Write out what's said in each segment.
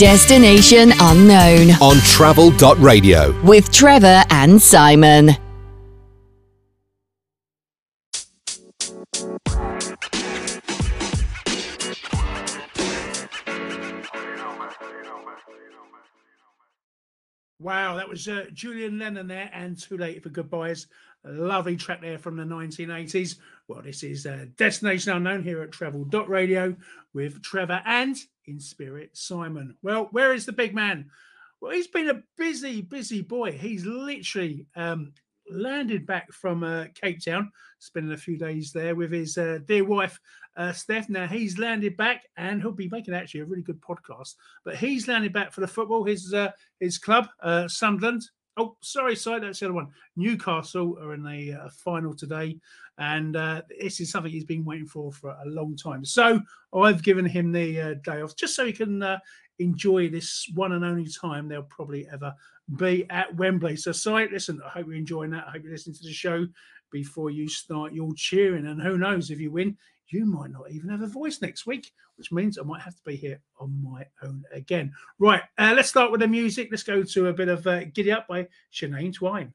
Destination Unknown on travel.radio with Trevor and Simon. Wow, that was uh, Julian Lennon there and Too Late for Goodbyes. Lovely track there from the 1980s. Well, this is uh, Destination Unknown here at travel.radio with Trevor and in spirit Simon. Well, where is the big man? Well, he's been a busy, busy boy. He's literally um, landed back from uh, Cape Town, spending a few days there with his uh, dear wife, uh, Steph. Now he's landed back, and he'll be making actually a really good podcast. But he's landed back for the football. His uh, his club, uh, Sunderland. Oh, sorry, sorry, that's the other one. Newcastle are in the uh, final today, and this is something he's been waiting for for a long time. So I've given him the day off just so he can enjoy this one and only time they'll probably ever be at Wembley. So, sorry, listen, I hope you're enjoying that. I hope you're listening to the show before you start your cheering. And who knows, if you win, you might not even have a voice next week, which means I might have to be here on my own again. Right, uh, let's start with the music. Let's go to a bit of uh, Giddy Up by Shania Twain.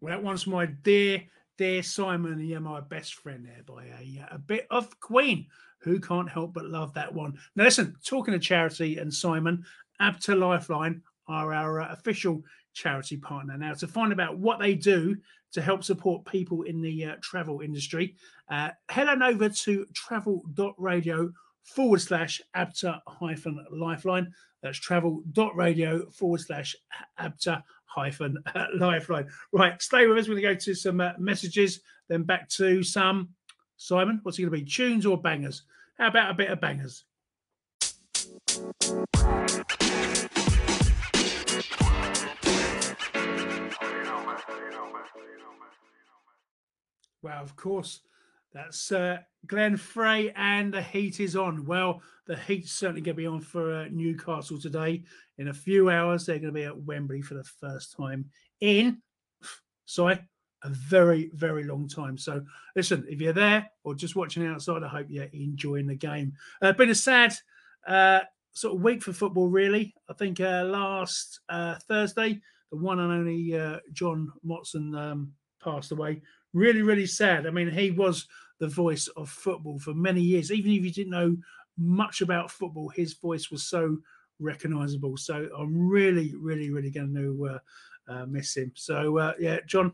Well, that one's my dear, dear Simon, yeah, my best friend there by a, a bit of Queen. Who can't help but love that one? Now, listen, talking to charity and Simon, Abta Lifeline are our uh, official charity partner. Now, to find out what they do to help support people in the uh, travel industry, uh, head on over to travel.radio forward slash ABTA hyphen lifeline. That's travel.radio forward slash ABTA hyphen lifeline. Right, stay with us. We're going to go to some uh, messages, then back to some. Simon, what's it going to be? Tunes or bangers? How about a bit of bangers? Well, of course, that's uh, Glenn Frey and the heat is on. Well, the heat's certainly going to be on for uh, Newcastle today. In a few hours, they're going to be at Wembley for the first time in, sorry, a very, very long time. So, listen, if you're there or just watching outside, I hope you're enjoying the game. Uh, been a sad uh, sort of week for football, really. I think uh, last uh, Thursday, the one and only uh, John Motson um, passed away. Really, really sad. I mean, he was the voice of football for many years. Even if you didn't know much about football, his voice was so recognizable. So I'm really, really, really going to uh, uh, miss him. So uh, yeah, John,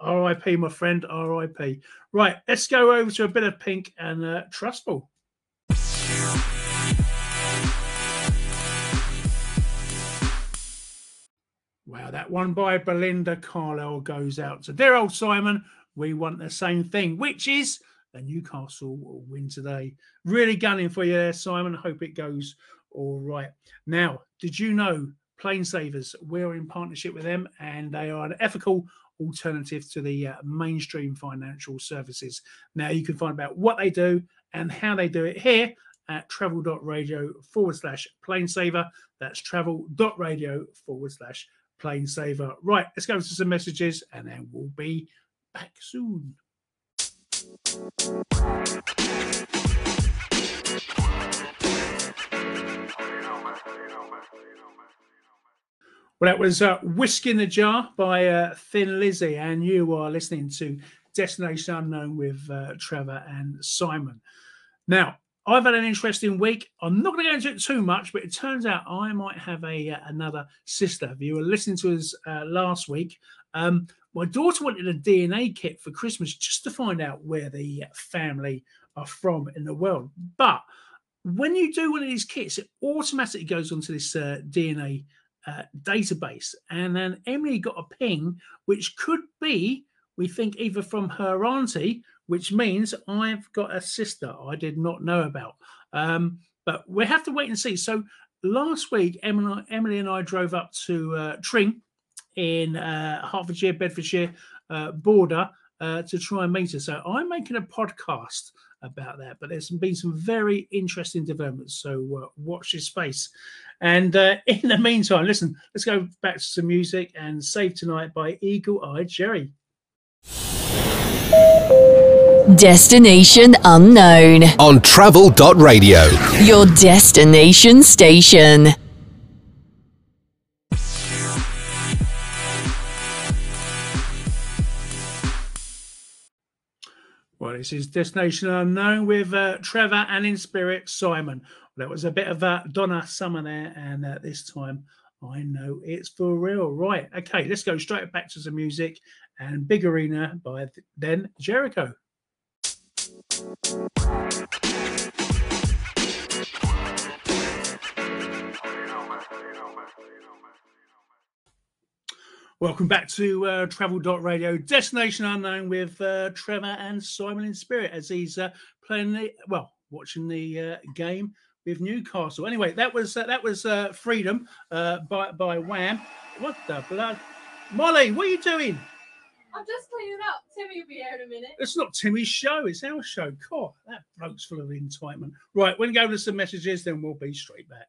R.I.P. My friend, R.I.P. Right, let's go over to a bit of Pink and uh, Trustfall. Wow, that one by Belinda Carlisle goes out to dear old Simon. We want the same thing, which is a Newcastle win today. Really gunning for you there, Simon. Hope it goes all right. Now, did you know Plane Savers? We're in partnership with them, and they are an ethical alternative to the uh, mainstream financial services. Now, you can find out what they do and how they do it here at travel.radio forward slash plane saver. That's travel.radio forward slash plane saver. Right, let's go to some messages and then we'll be back soon. Well, that was uh, Whiskey in the Jar by uh, Thin Lizzy, and you are listening to Destination Unknown with uh, Trevor and Simon. Now, I've had an interesting week. I'm not going to go into it too much, but it turns out I might have a uh, another sister. If you were listening to us uh, last week, um, my daughter wanted a DNA kit for Christmas just to find out where the family are from in the world. But when you do one of these kits, it automatically goes onto this uh, DNA uh, database. And then Emily got a ping, which could be, we think, either from her auntie which means I've got a sister I did not know about. Um, but we have to wait and see. So last week, Emily, and I drove up to uh, Tring in uh, Hertfordshire, Bedfordshire uh, border uh, to try and meet her. So I'm making a podcast about that. But there's been some very interesting developments. So uh, watch this space. And uh, in the meantime, listen, let's go back to some music and Save Tonight by Eagle-Eye Cherry. Destination unknown. on travel.radio. Your destination station. This is Destination Unknown with uh, Trevor and in spirit Simon. Well, that was a bit of uh, Donna Summer there, and uh, this time I know it's for real. Right, okay, let's go straight back to some music and Big Area by th- then Jerico. Welcome back to uh, Travel.radio, Destination Unknown with uh, Trevor and Simon in Spirit as he's uh, playing the, well, watching the uh, game with Newcastle. Anyway, that was uh, that was uh, Freedom uh, by by Wham. What the blood, Molly? What are you doing? I'm just cleaning up. Timmy will be here in a minute. It's not Timmy's show; it's our show. God, that bloke's full of entitlement. Right, we're going to go to some messages, then we'll be straight back.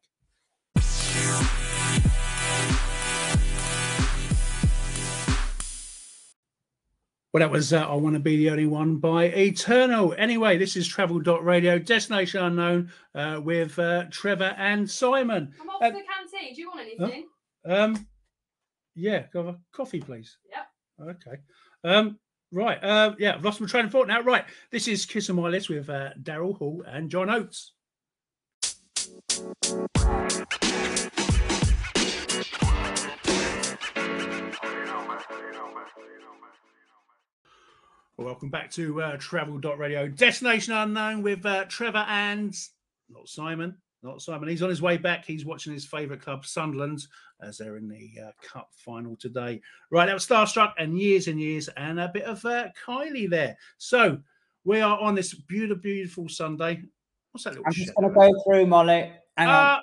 Well, that was uh, I Want to Be the Only One by Eternal. Anyway, this is Travel Radio, Destination Unknown uh, with uh, Trevor and Simon. I'm off to the canteen. Do you want anything? Um, yeah, go a coffee, please. Yep. Okay. Um, right. Uh, yeah, I've lost my train of thought now. Right. This is Kiss on My List with uh, Daryl Hall and John Oates. Welcome back to uh, travel.radio, Destination Unknown with uh, Trevor and not Simon. Not Simon. He's on his way back. He's watching his favourite club, Sunderland, as they're in the uh, cup final today. Right, that was Starstruck and years and years, and a bit of uh, Kylie there. So we are on this beautiful, beautiful Sunday. What's that little I'm just going to go through, Molly. Hang on. Uh,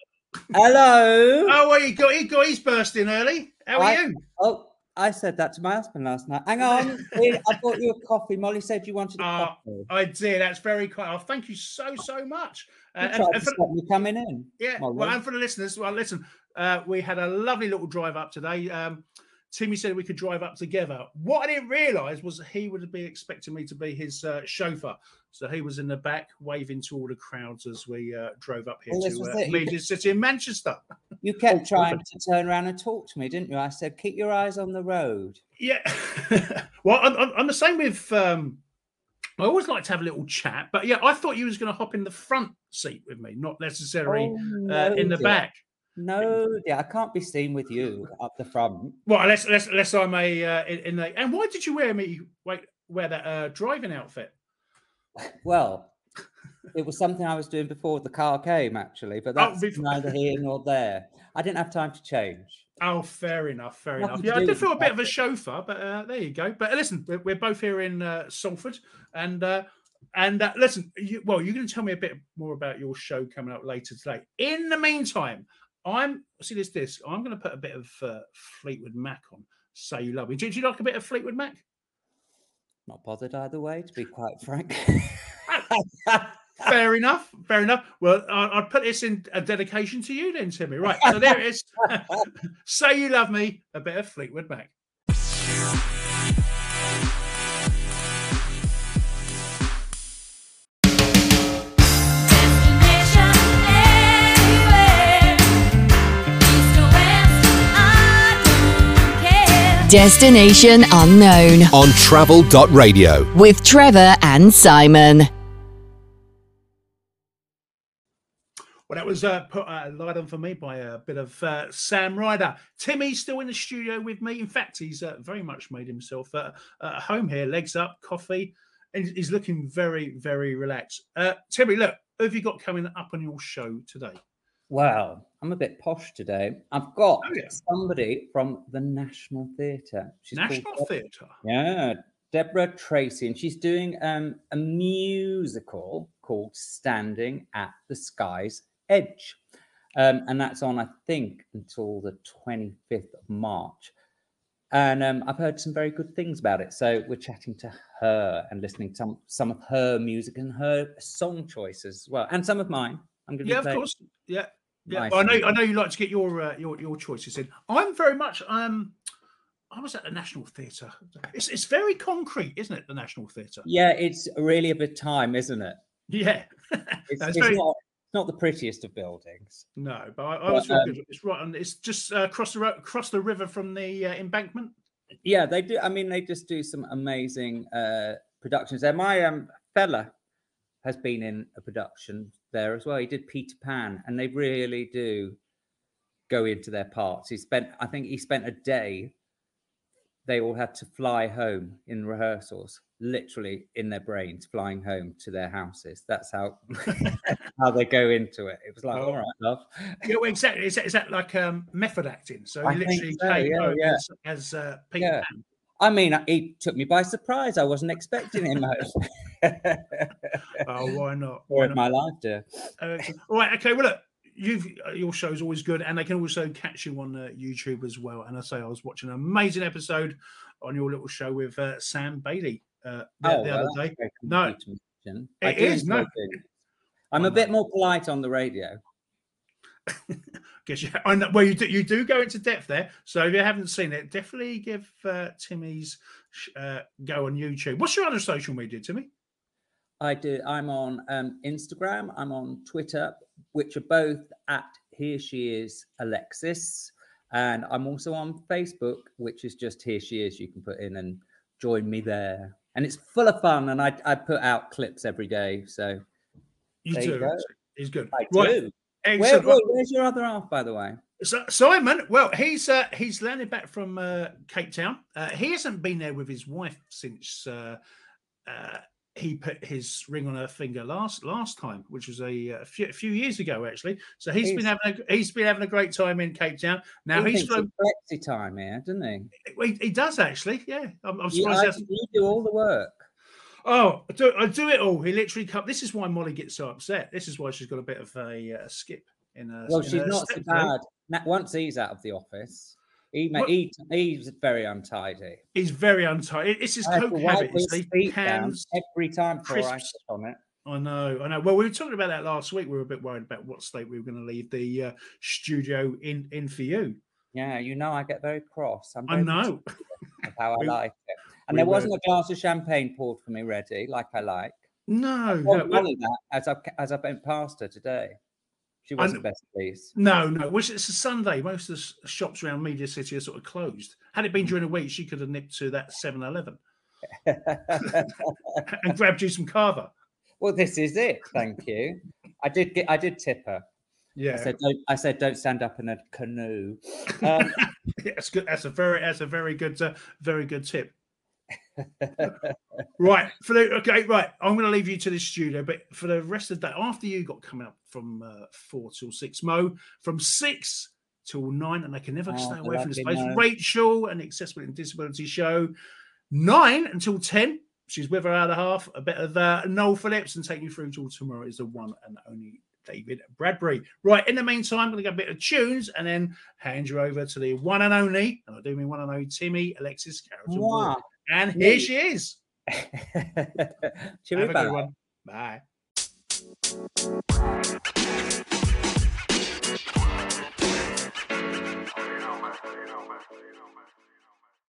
Hello. oh, well, he got he got his burst in early. How are I- you? Oh, I said that to my husband last night. Hang on. I bought you a coffee. Molly said you wanted a Uh, coffee. I did. That's very kind. Oh, thank you so so much. Uh, and- and for- me coming in. Yeah, Molly. well, and for the listeners, well, listen, uh, we had a lovely little drive up today. Um, Timmy said we could drive up together. What I didn't realise was he would be expecting me to be his uh, chauffeur. So he was in the back waving to all the crowds as we uh, drove up here Well, to uh, Media City in Manchester. You kept Oh, trying to turn around and talk to me, didn't you? I said, keep your eyes on the road. Yeah. well, I'm, I'm, I'm the same with. Um, I always like to have a little chat, but yeah, I thought you was going to hop in the front seat with me, not necessarily Oh, uh, in the dear. back. No, yeah, I can't be seen with you up the front. Well, unless unless, unless I'm a uh, in, in the. And why did you wear me wait wear that uh, driving outfit? Well, it was something I was doing before the car came, actually, but Oh, that's before- neither here nor there. I didn't have time to change. Oh, fair enough, fair Nothing enough. Yeah, I did feel a bit of a chauffeur, but uh, there you go. But uh, listen, we're, we're both here in uh, Salford, and uh, and uh, listen, you, well, you're going to tell me a bit more about your show coming up later today. In the meantime, I'm see this disc. I'm going to put a bit of uh, Fleetwood Mac on. Say you love me. Do, do you like a bit of Fleetwood Mac? Not bothered either way, to be quite frank. Fair enough. Fair enough. Well, I- I'll put this in a dedication to you then, Timmy. Right. So there it is. Say you love me. A bit of Fleetwood Mac. Destination unknown. on travel.radio. With Trevor and Simon. Well, that was uh, put uh, light on for me by a bit of uh, Sam Ryder. Timmy's still in the studio with me. In fact, he's uh, very much made himself uh, at home here, legs up, coffee, and he's looking very, very relaxed. Uh, Timmy, look, who have you got coming up on your show today? well, I'm a bit posh today. I've got Oh, yeah. somebody from the National Theatre. She's National Theatre. Yeah, Deborah Tracy, and she's doing um, a musical called Standing at the Sky's Edge. Um, and that's on, I think, until the 25th of March. And um, I've heard some very good things about it. So we're chatting to her and listening to some, some of her music and her song choices as well, and some of mine. I'm going to Yeah, of course. Yeah, yeah. Nice. I know. I know you like to get your uh, your your choices in. I'm very much. Um, I was at the National Theatre. It's it's very concrete, isn't it? The National Theatre. Yeah, it's really a bit time, isn't it? Yeah. It's, No, it's it's very- not, not the prettiest of buildings. No, but I, I was But, good. It's right on. It's just uh, across the road, across the river from the uh, embankment. Yeah, they do. I mean, they just do some amazing uh, productions there. My um, fella has been in a production there as well. He did Peter Pan, and they really do go into their parts. He spent, I think, he spent a day. They all had to fly home in rehearsals, literally in their brains, flying home to their houses. That's how how they go into it. It was like, Oh. all right, love. Yeah, well, exactly. Is that, is that like um, method acting? So I he literally so, came yeah, home yeah. as, as uh, Peter Yeah. Pan. I mean, he took me by surprise. I wasn't expecting him. Oh, why not? Or Why in not? my life, dear. Excellent. All right. Okay. Well, look, you've uh, your show's always good, and they can also catch you on uh, YouTube as well. And I say I was watching an amazing episode on your little show with uh, Sam Bailey uh, the, the well, other day. No, it is of you. I it do is, enjoy no. I'm a bit more polite on the radio. Guess you, I know, well, you do, you do go into depth there. So if you haven't seen it, definitely give uh, Timmy's uh, go on YouTube. What's your other social media, Timmy? I do. I'm on um, Instagram. I'm on Twitter, which are both at Here She Is Alexis, and I'm also on Facebook, which is just Here She Is. You can put in and join me there, and it's full of fun. And I I put out clips every day, so You There you do. go. He's good. I right. do. Where, Excellent. where- where's your other half, by the way? So, Simon, well, he's uh, he's landed back from uh, Cape Town. Uh, he hasn't been there with his wife since uh, uh, he put his ring on her finger last last time, which was a, a, few, a few years ago, actually. So he's been having a, he's been having a great time in Cape Town. Now he he's flown. flexi time here, doesn't he? He, he does actually, yeah. I'm, I'm surprised. I- he you do all the work. Oh, I do, I do it all. He literally come. This is why Molly gets so upset. This is why she's got a bit of a uh, skip in her. Well, in she's her not so bad. Na- Once he's out of the office, he, ma- he he's very untidy. He's very untidy. It's his I coke to wipe habit. you his see. feet down Cans, every time before I on it. I know, I know. Well, we were talking about that last week. We were a bit worried about what state we were going to leave the uh, studio in in for you. Yeah, you know I get very cross. I'm I very know. of how I like. And we there wasn't a glass of champagne poured for me ready, like I like. No, no, that as I as I went past her today. She wasn't best pleased. no, no. Which it's a Sunday. Most of the shops around Media City are sort of closed. Had it been during the week, she could have nipped to that 7-Eleven and grabbed you some cava. well, this is it. Thank you. I did get. I did tip her. Yeah, I said, don't, I said, don't stand up in a canoe. Um, that's good. That's a very, that's a very good, uh, very good tip. Right. For the okay, right. I'm going to leave you to the studio, but for the rest of the day, after you got coming up from uh, four till six, Mo from six till nine, and I can never Oh, stay away from this place. Rachel, an accessibility and disability show, nine until ten. She's with her other half, a bit of uh, Noel Phillips, and take you through till tomorrow is the one and only David Bradbury. Right. In the meantime, I'm going to get a bit of tunes and then hand you over to the one and only, and I do mean one and only Timmy Alexis Carrollton. Ward. And here she is. Have a good one. Bye.